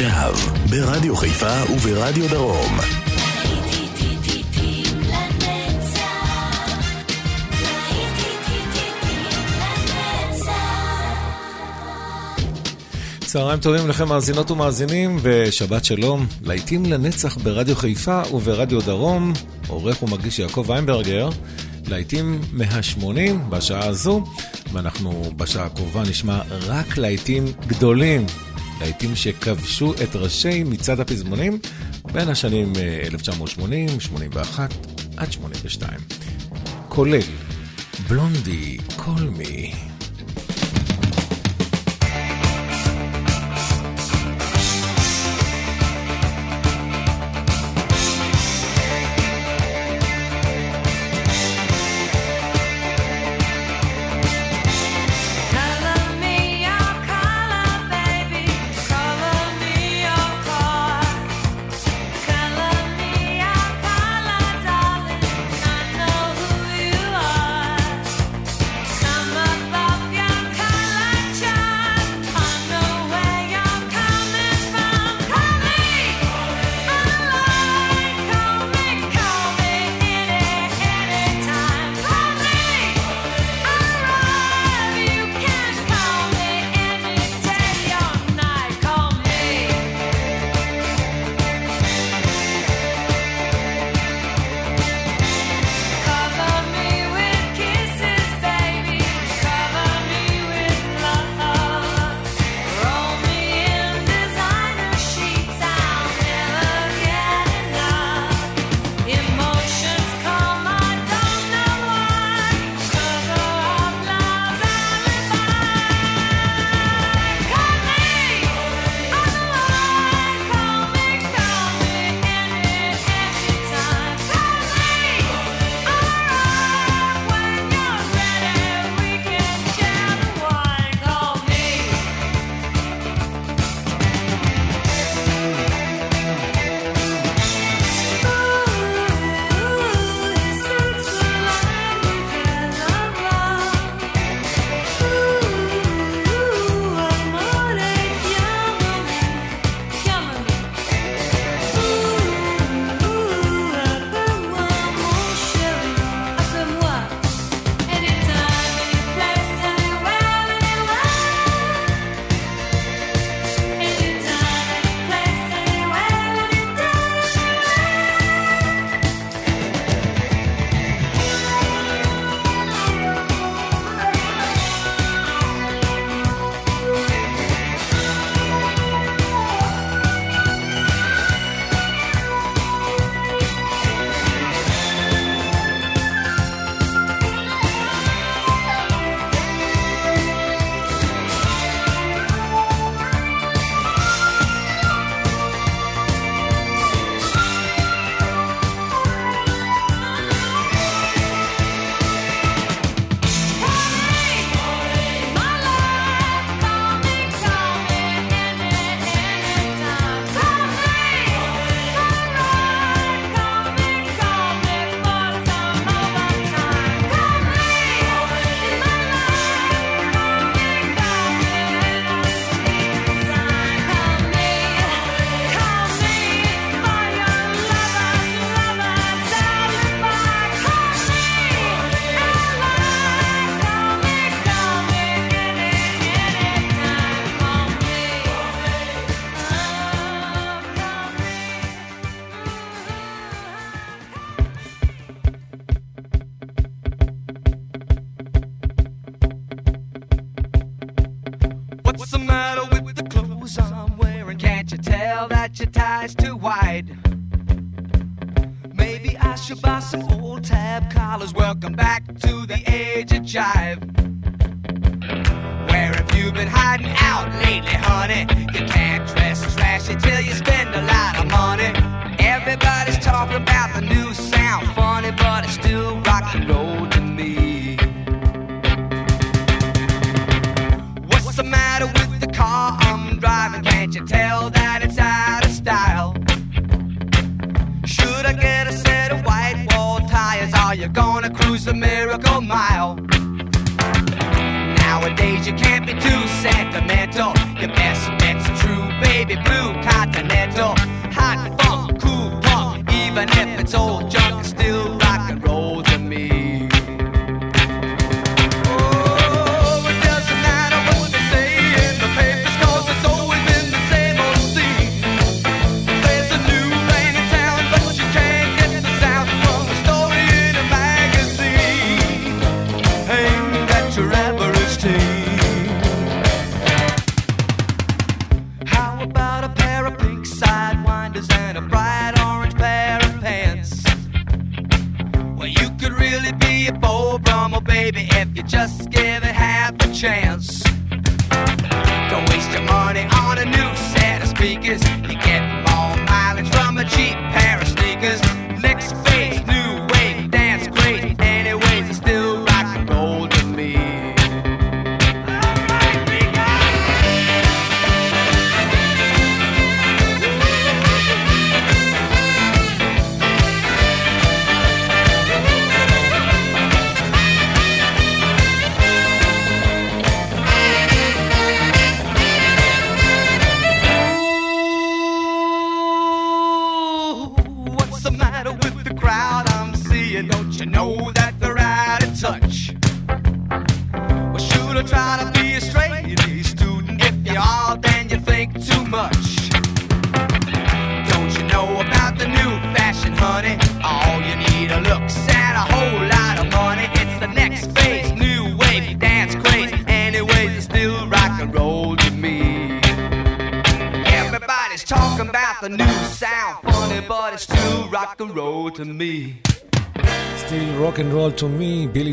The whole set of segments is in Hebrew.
עכשיו, ברדיו חיפה וברדיו דרום. צהריים טובים לכם מאזינות ומאזינים, ושבת שלום. להיטים לנצח ברדיו חיפה וברדיו דרום, עורך ומגיש יעקב ויינברגר. להיטים 180 בשעה הזו, ואנחנו בשעה הקרובה נשמע רק להיטים גדולים, להיטים שכבשו את ראשי מצעד הפזמונים בין השנים 1980, 81 עד 82. כולל בלונדי, קולמי.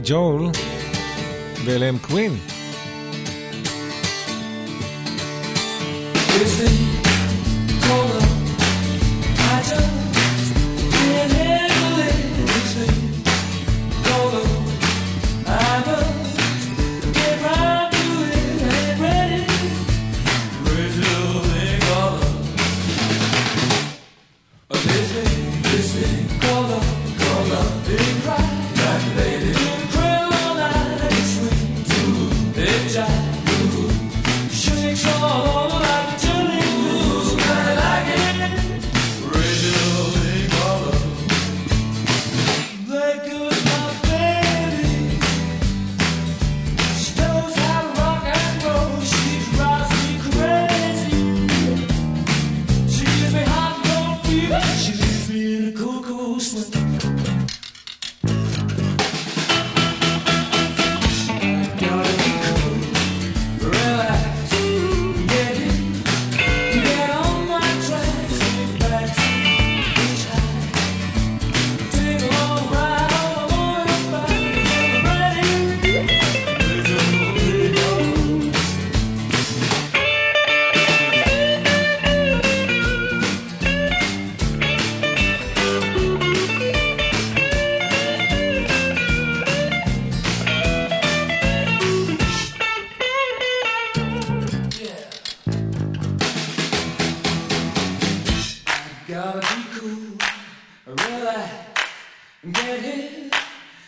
ג'ול, ואלה הם קווין. Listen.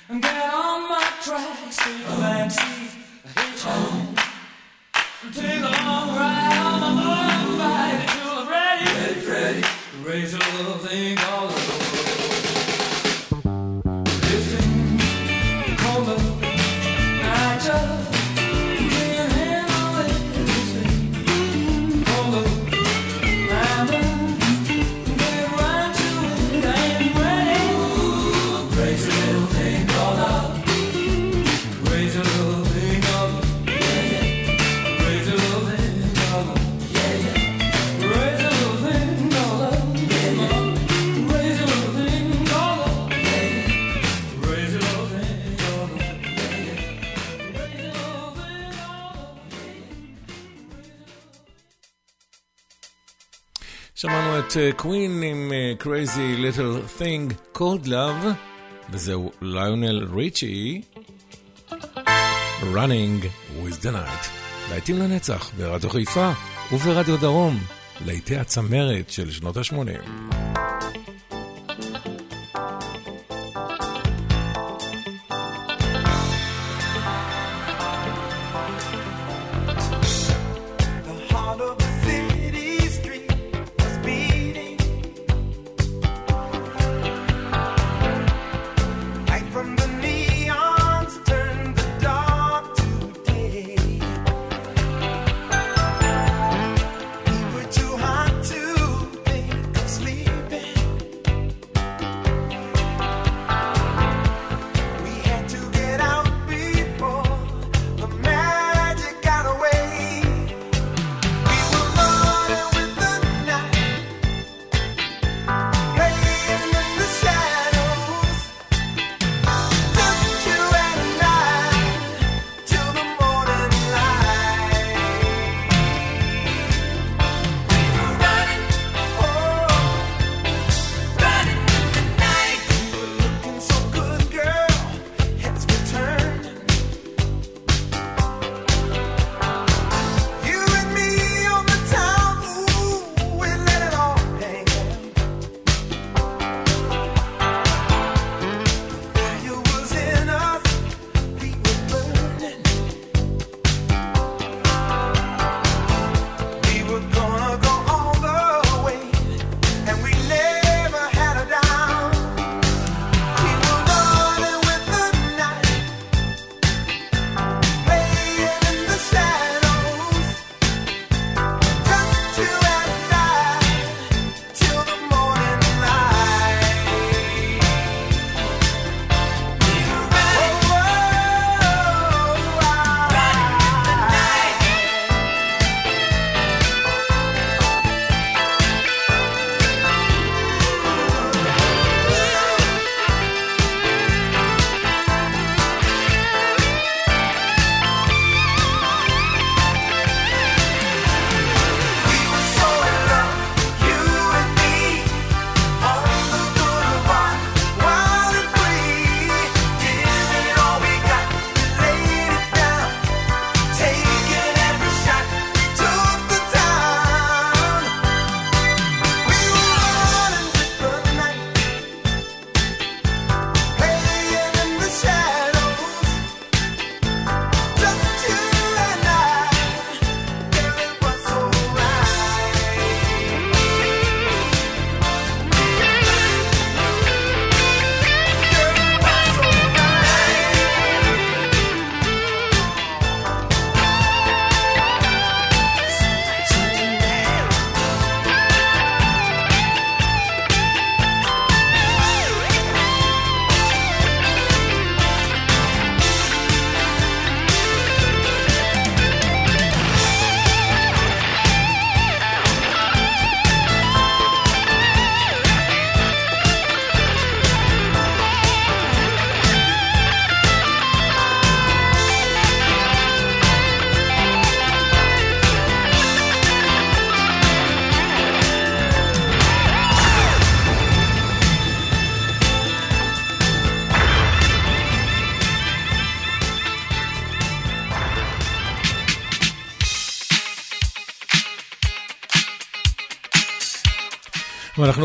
and get on my tracks to the backseat, hitchhike. Take a long ride on my motorbike until I'm ready. Ready, Freddy. Raise a little thing את אה, קווין עם אה, Crazy Little Thing Cold Love, וזהו ליונל ריצ'י, Running with the Night. להיטים לנצח ברדיו חיפה וברדיו דרום, להיטי הצמרת של שנות ה-80.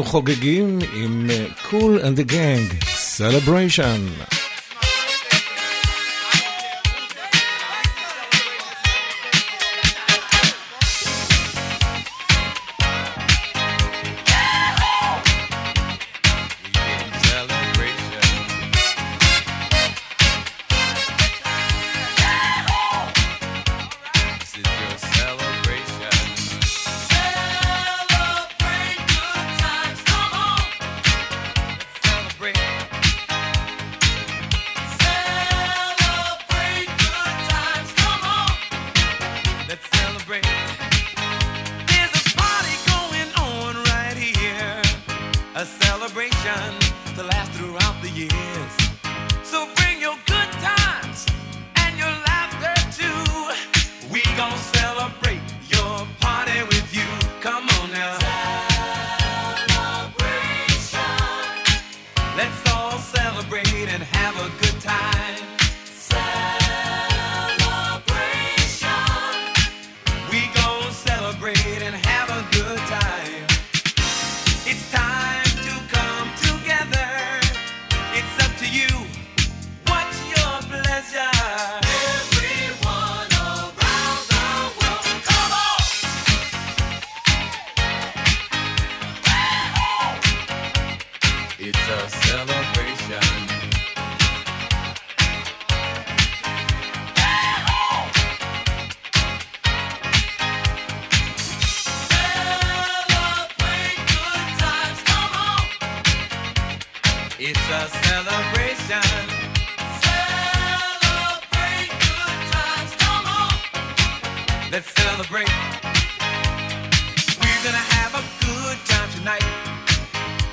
חוגגים עם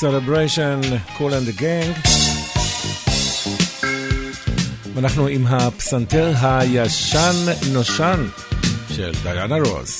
Celebration, Cool and the Gang. ואנחנו עם הפסנתר הישן נושן של דיאנה רוס.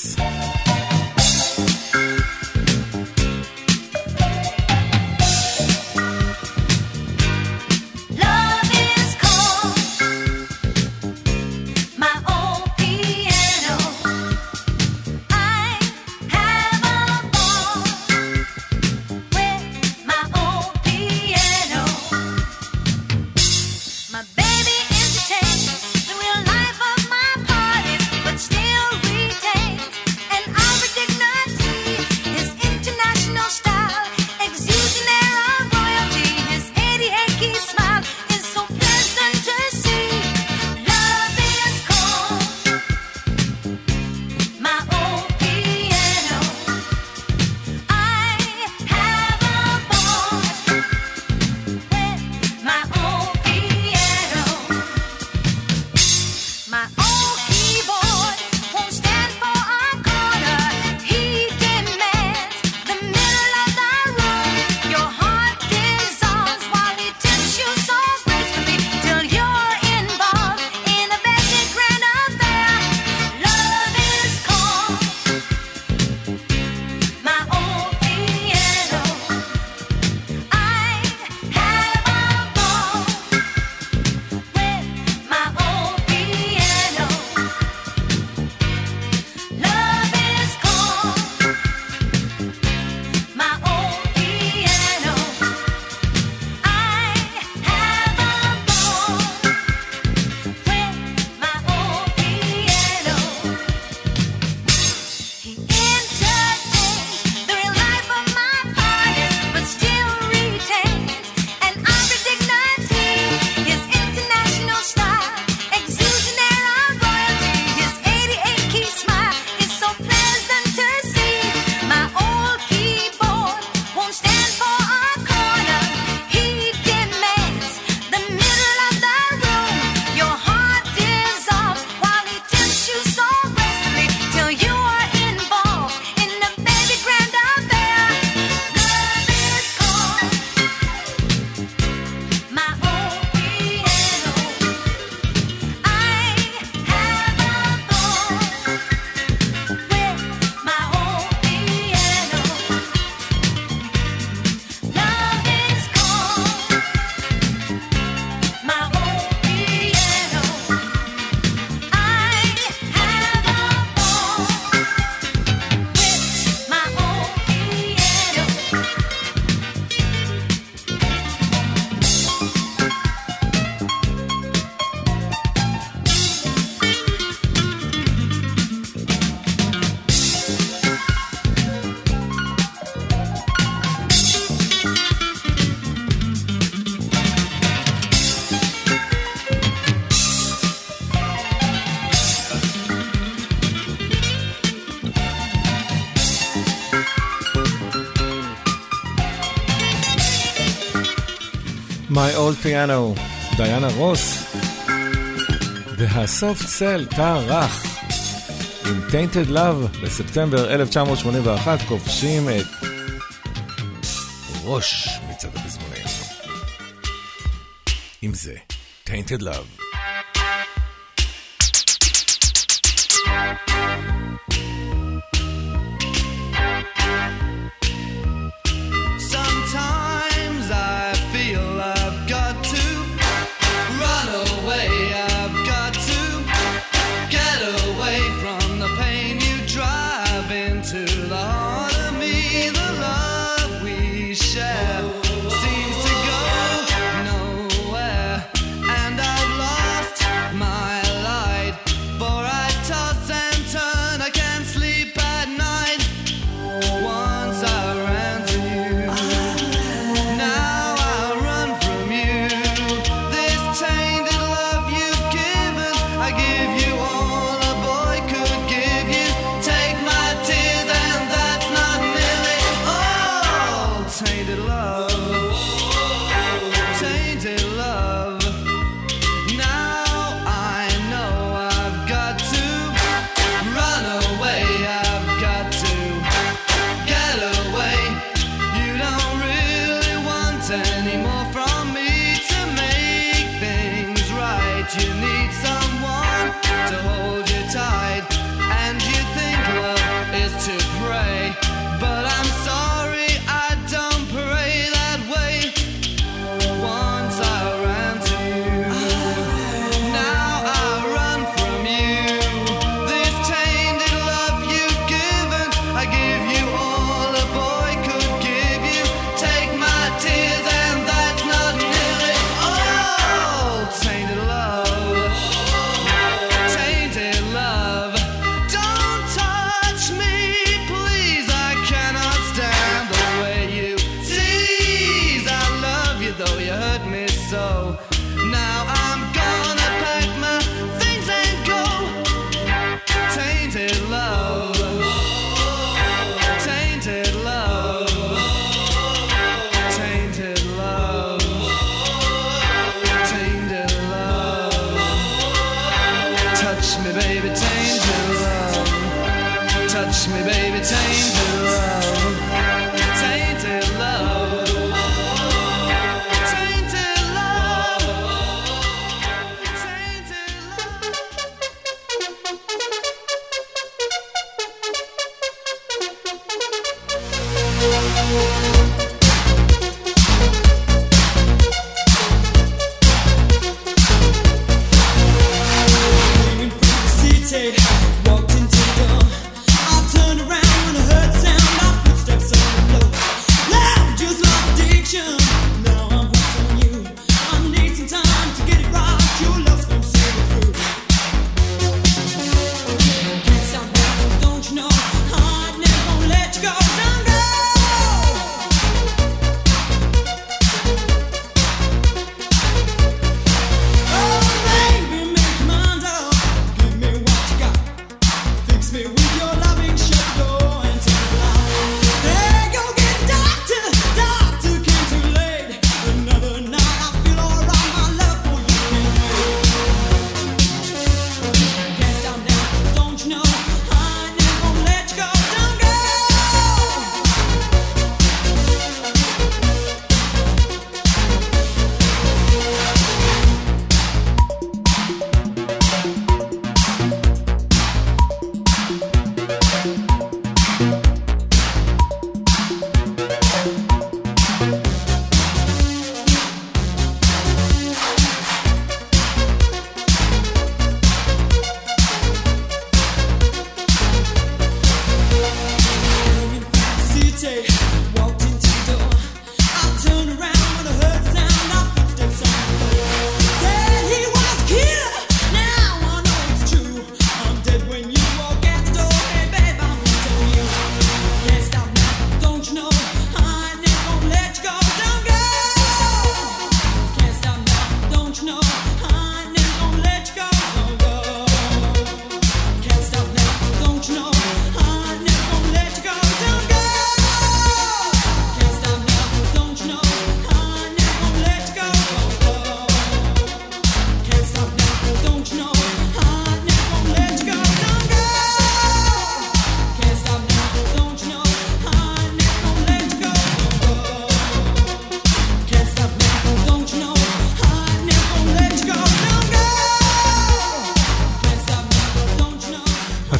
אולד פיאנו, דיאנה רוס, והסוף צל טרח עם טיינטד לאב בספטמבר 1981 כובשים את ראש מצד הבזמונים. עם זה, טיינטד לאב.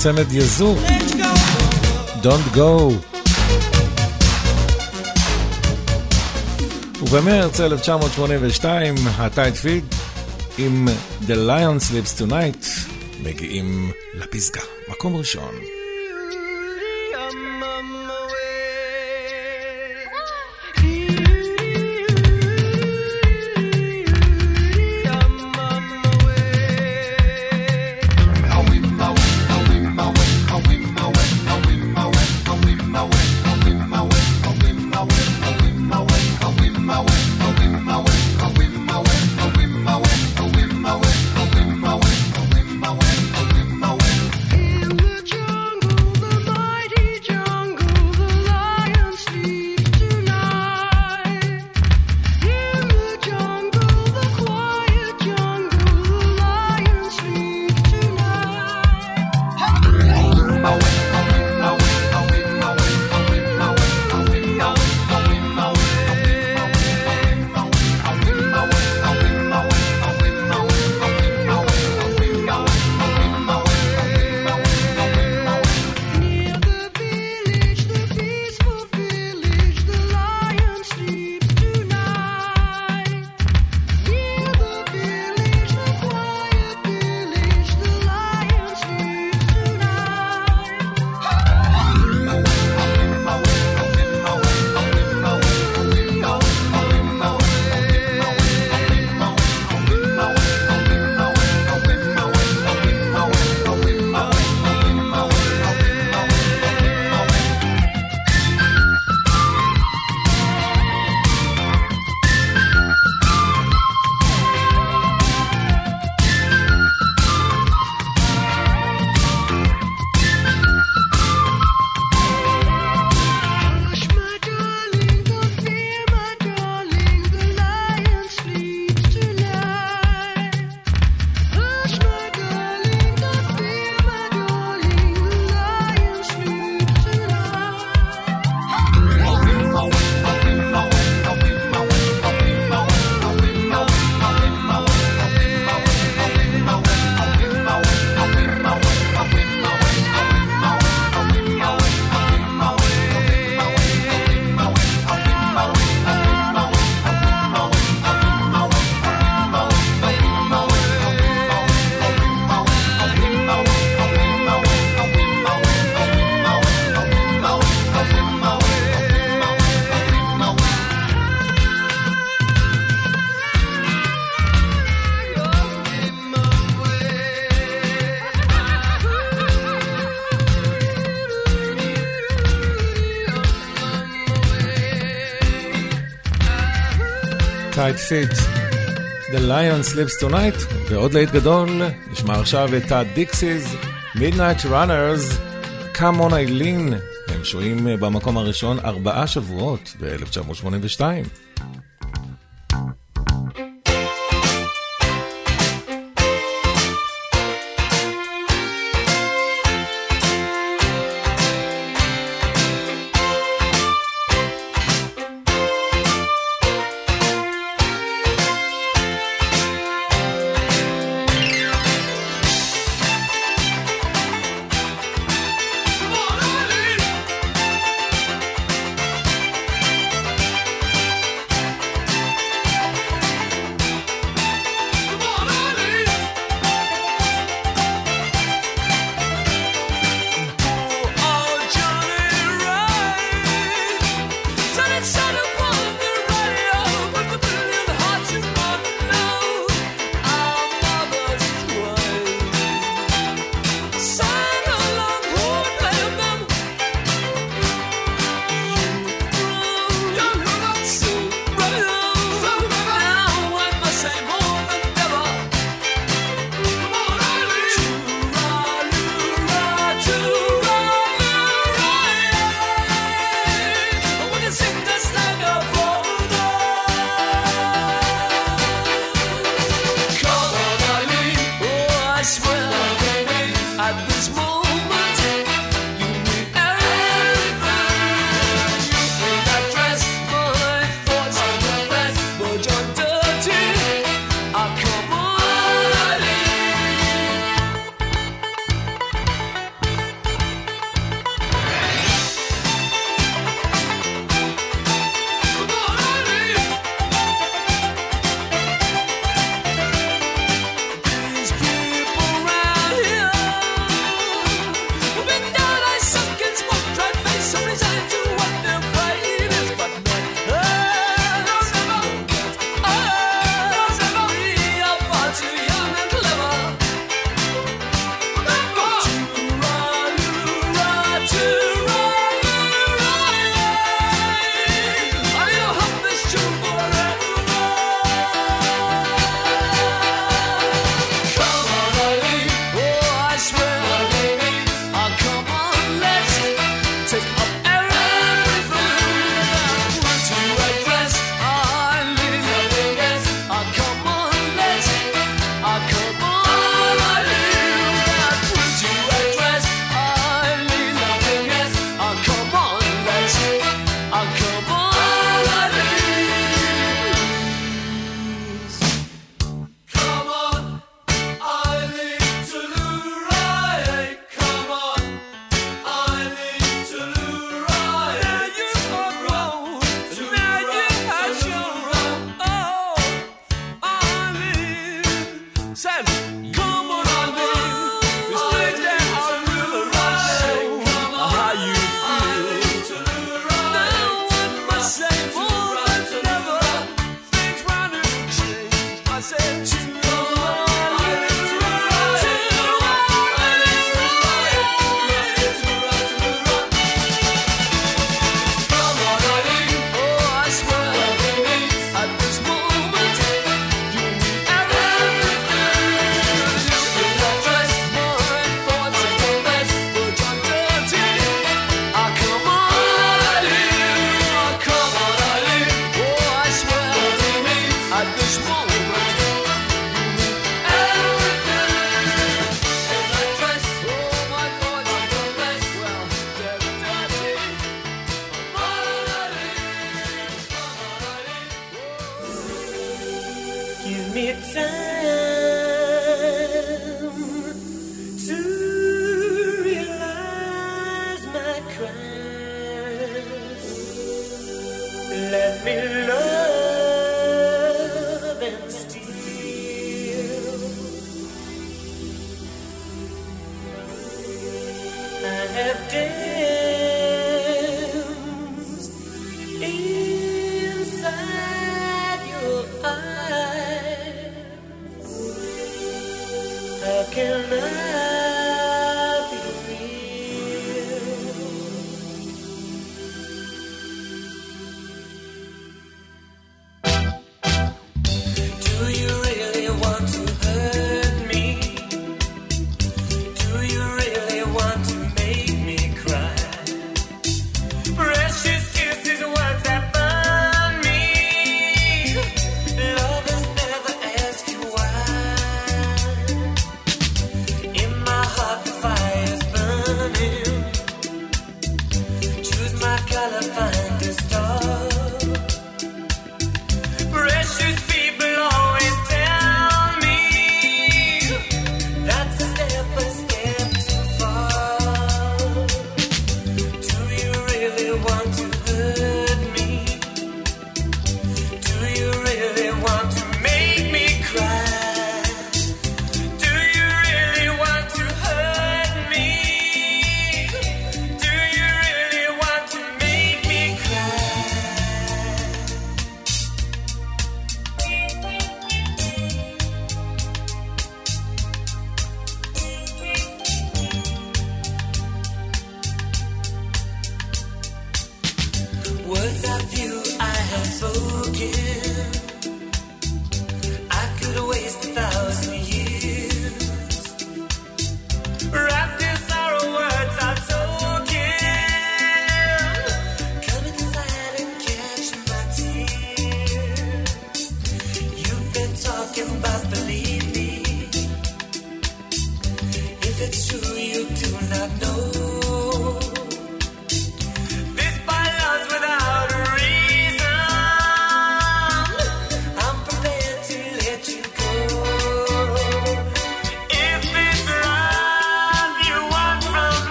הצמד יזו, Let's go. Don't Go. ובמרץ 1982, הטייט פיד עם The Lion Sleeps Tonight מגיעים לפסגה, מקום ראשון. Fit, The Lion Sleeps Tonight, ועוד להיט גדול, נשמע עכשיו את ה Dexys, Midnight Runners, Come on Eileen, הם שוהים במקום הראשון ארבעה שבועות ב-1982.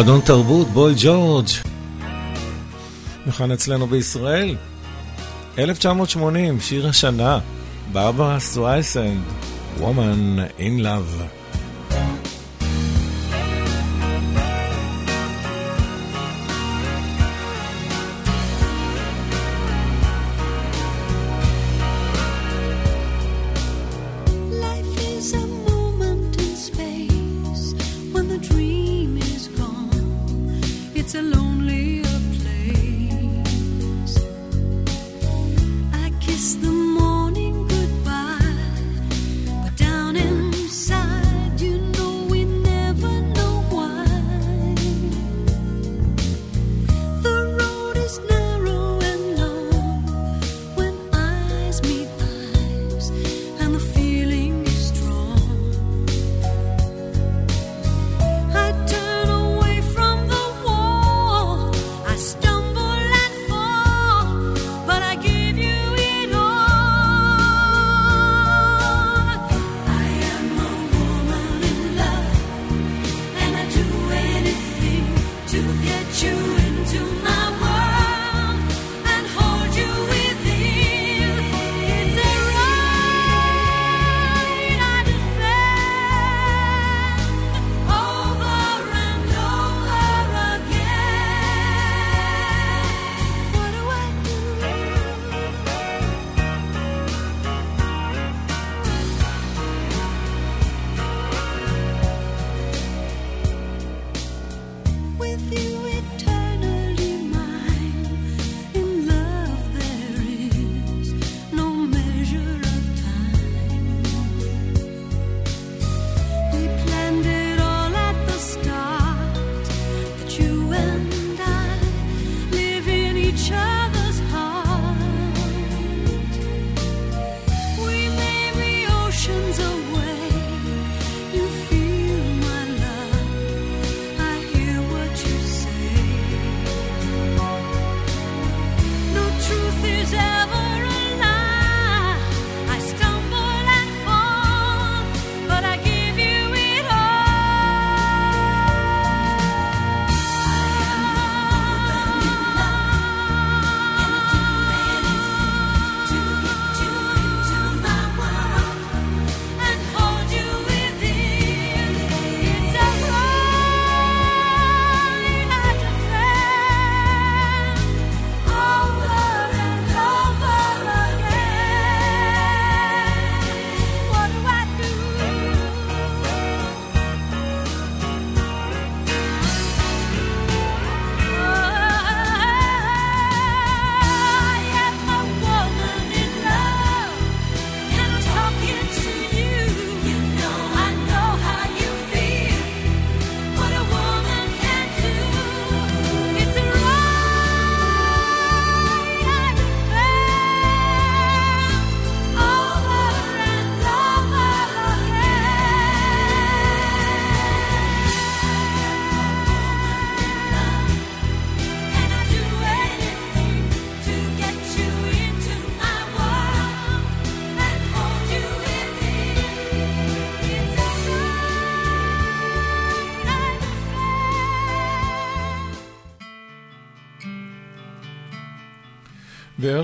מועדון תרבות, בוי ג'ורג'. וכאן אצלנו בישראל, 1980, שיר השנה, ברברה סטרייסנד, Woman in Love.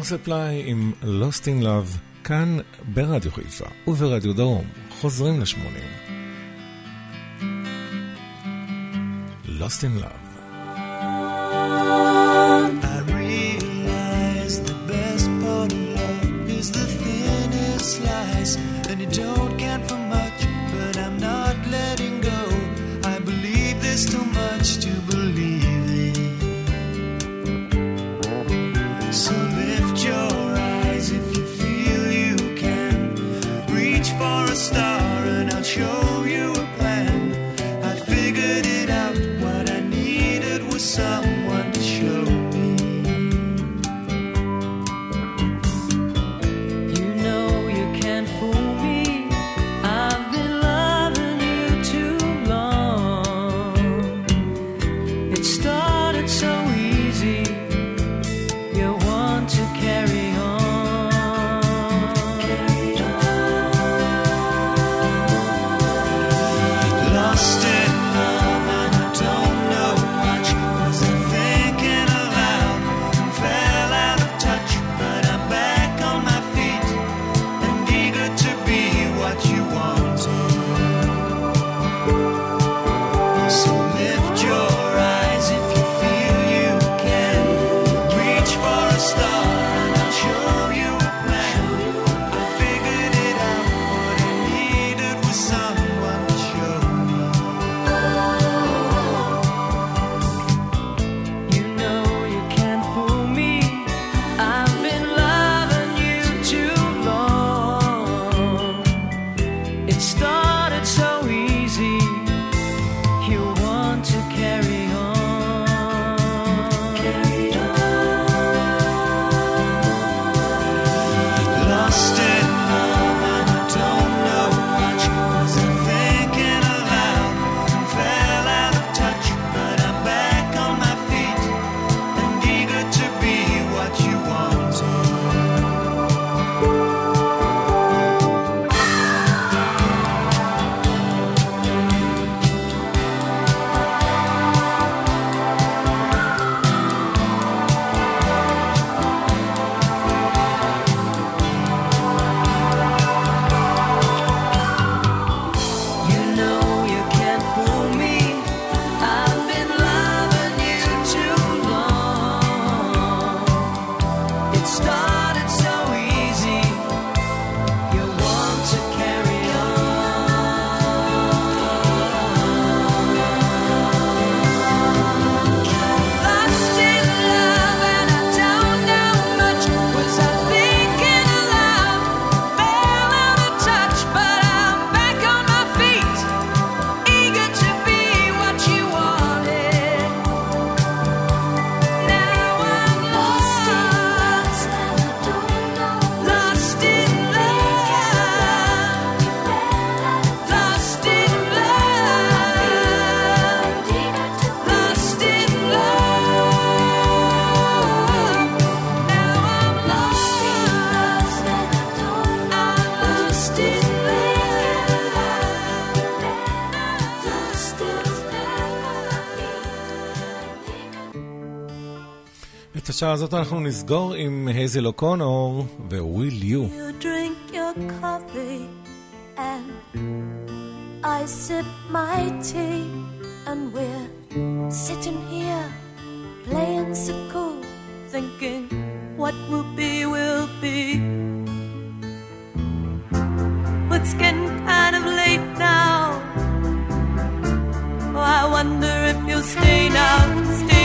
ספליי עם Lost in Love, כאן ברדיו חיפה וברדיו דרום, חוזרים לשמונים. Lost in Love השעה הזאת אנחנו נסגור עם הייזל אוקונור ו-Will You. you drink your coffee and I sip my tea and we're sitting here playing so cool thinking what will be will be It's getting kind of late now Oh, I wonder if you'll stay now, stay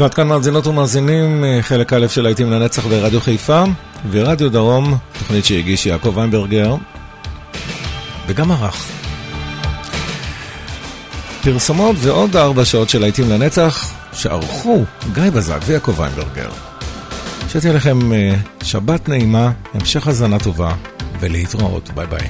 ועד כאן מאזינות ומאזינים, אה, חלק א' של להיטים לנצח ברדיו חיפה ורדיו דרום, תוכנית שהגיש יעקב ויינברגר, וגם ערך. פרסומות ועוד ארבע שעות של להיטים לנצח, שערכו גיא בזק ויעקב ויינברגר. שתהיה לכם אה, שבת נעימה, המשך האזנה טובה, ולהתראות, ביי ביי.